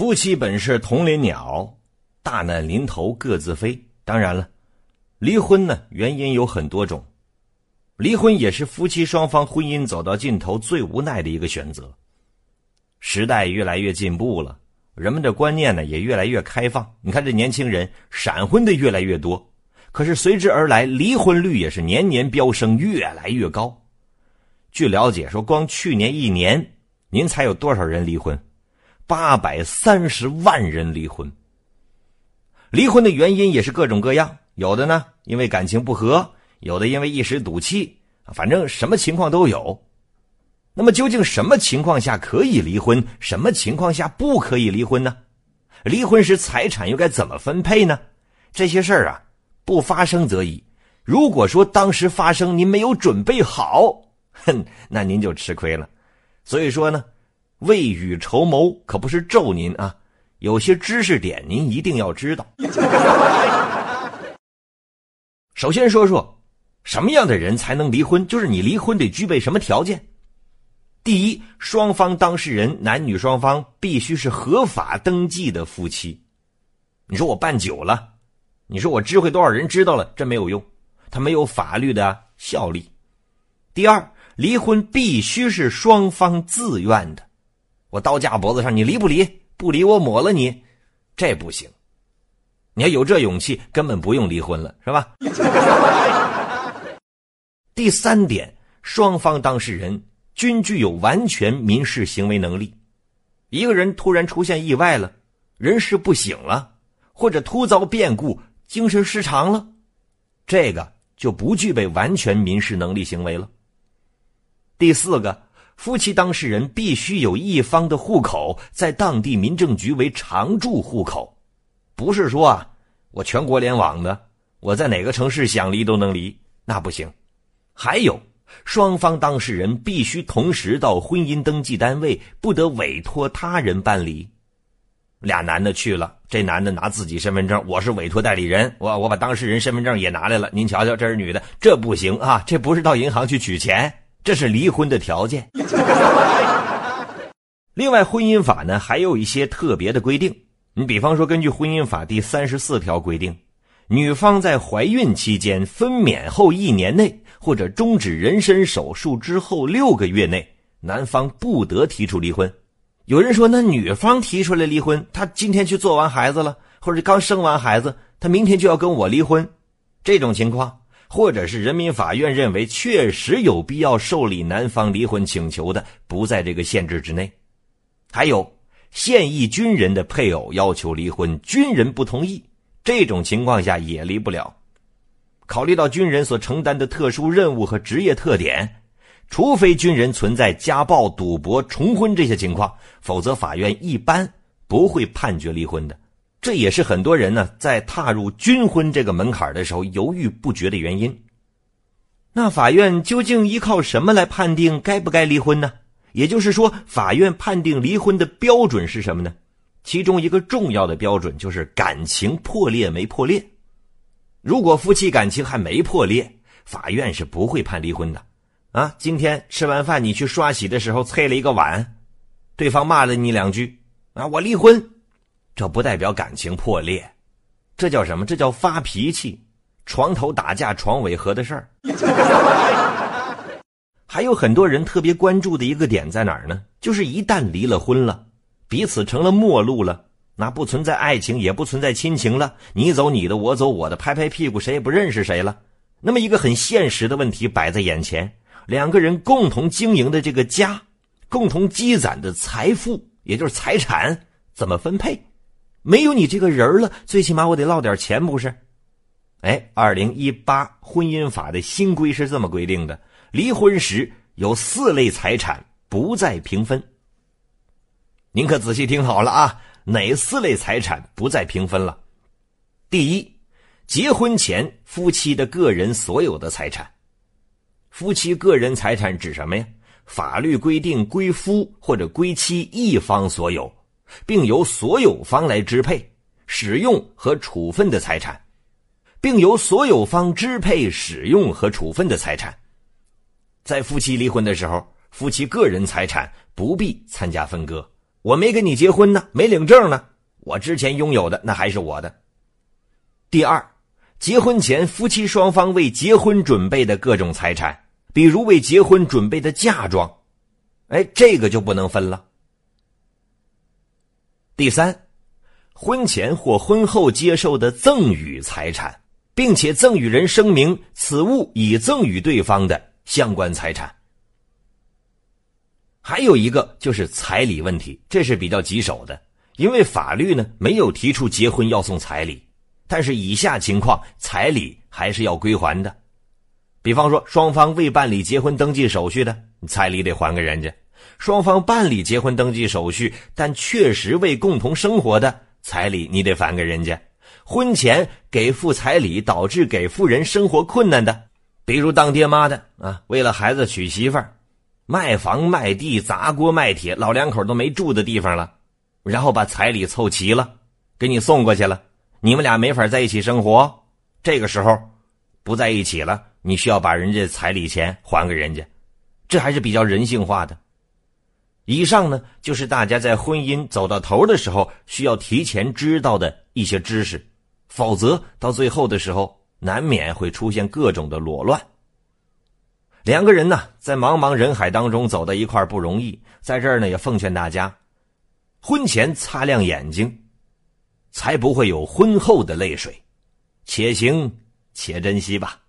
夫妻本是同林鸟，大难临头各自飞。当然了，离婚呢，原因有很多种。离婚也是夫妻双方婚姻走到尽头最无奈的一个选择。时代越来越进步了，人们的观念呢也越来越开放。你看这年轻人闪婚的越来越多，可是随之而来离婚率也是年年飙升，越来越高。据了解，说光去年一年，您猜有多少人离婚？八百三十万人离婚。离婚的原因也是各种各样，有的呢因为感情不和，有的因为一时赌气，反正什么情况都有。那么究竟什么情况下可以离婚，什么情况下不可以离婚呢？离婚时财产又该怎么分配呢？这些事儿啊，不发生则已。如果说当时发生您没有准备好，哼，那您就吃亏了。所以说呢。未雨绸缪可不是咒您啊，有些知识点您一定要知道。首先说说，什么样的人才能离婚？就是你离婚得具备什么条件？第一，双方当事人男女双方必须是合法登记的夫妻。你说我办久了，你说我知会多少人知道了，这没有用，它没有法律的效力。第二，离婚必须是双方自愿的。我刀架脖子上，你离不离？不离，我抹了你，这不行。你要有这勇气，根本不用离婚了，是吧？第三点，双方当事人均具有完全民事行为能力。一个人突然出现意外了，人事不省了，或者突遭变故，精神失常了，这个就不具备完全民事能力行为了。第四个。夫妻当事人必须有一方的户口在当地民政局为常住户口，不是说啊，我全国联网的，我在哪个城市想离都能离，那不行。还有，双方当事人必须同时到婚姻登记单位，不得委托他人办理。俩男的去了，这男的拿自己身份证，我是委托代理人，我我把当事人身份证也拿来了，您瞧瞧，这是女的，这不行啊，这不是到银行去取钱。这是离婚的条件。另外，婚姻法呢还有一些特别的规定。你比方说，根据婚姻法第三十四条规定，女方在怀孕期间、分娩后一年内，或者终止妊娠手术之后六个月内，男方不得提出离婚。有人说，那女方提出来离婚，她今天去做完孩子了，或者刚生完孩子，她明天就要跟我离婚，这种情况。或者是人民法院认为确实有必要受理男方离婚请求的，不在这个限制之内。还有现役军人的配偶要求离婚，军人不同意，这种情况下也离不了。考虑到军人所承担的特殊任务和职业特点，除非军人存在家暴、赌博、重婚这些情况，否则法院一般不会判决离婚的。这也是很多人呢在踏入军婚这个门槛的时候犹豫不决的原因。那法院究竟依靠什么来判定该不该离婚呢？也就是说，法院判定离婚的标准是什么呢？其中一个重要的标准就是感情破裂没破裂。如果夫妻感情还没破裂，法院是不会判离婚的。啊，今天吃完饭你去刷洗的时候碎了一个碗，对方骂了你两句，啊，我离婚。这不代表感情破裂，这叫什么？这叫发脾气，床头打架床尾和的事儿。还有很多人特别关注的一个点在哪儿呢？就是一旦离了婚了，彼此成了陌路了，那不存在爱情，也不存在亲情了，你走你的，我走我的，拍拍屁股，谁也不认识谁了。那么一个很现实的问题摆在眼前：两个人共同经营的这个家，共同积攒的财富，也就是财产，怎么分配？没有你这个人了，最起码我得捞点钱，不是？哎，二零一八婚姻法的新规是这么规定的：离婚时有四类财产不再平分。您可仔细听好了啊，哪四类财产不再平分了？第一，结婚前夫妻的个人所有的财产。夫妻个人财产指什么呀？法律规定归夫或者归妻一方所有。并由所有方来支配、使用和处分的财产，并由所有方支配、使用和处分的财产，在夫妻离婚的时候，夫妻个人财产不必参加分割，我没跟你结婚呢，没领证呢，我之前拥有的那还是我的。第二，结婚前夫妻双方为结婚准备的各种财产，比如为结婚准备的嫁妆，哎，这个就不能分了。第三，婚前或婚后接受的赠与财产，并且赠与人声明此物已赠与对方的相关财产。还有一个就是彩礼问题，这是比较棘手的，因为法律呢没有提出结婚要送彩礼，但是以下情况彩礼还是要归还的。比方说，双方未办理结婚登记手续的，彩礼得还给人家；双方办理结婚登记手续，但确实未共同生活的，彩礼你得返给人家。婚前给付彩礼导致给付人生活困难的，比如当爹妈的啊，为了孩子娶媳妇儿。卖房卖地砸锅卖铁，老两口都没住的地方了，然后把彩礼凑齐了，给你送过去了。你们俩没法在一起生活，这个时候不在一起了，你需要把人家彩礼钱还给人家，这还是比较人性化的。以上呢，就是大家在婚姻走到头的时候需要提前知道的一些知识，否则到最后的时候难免会出现各种的裸乱。两个人呢，在茫茫人海当中走到一块不容易，在这儿呢，也奉劝大家，婚前擦亮眼睛，才不会有婚后的泪水，且行且珍惜吧。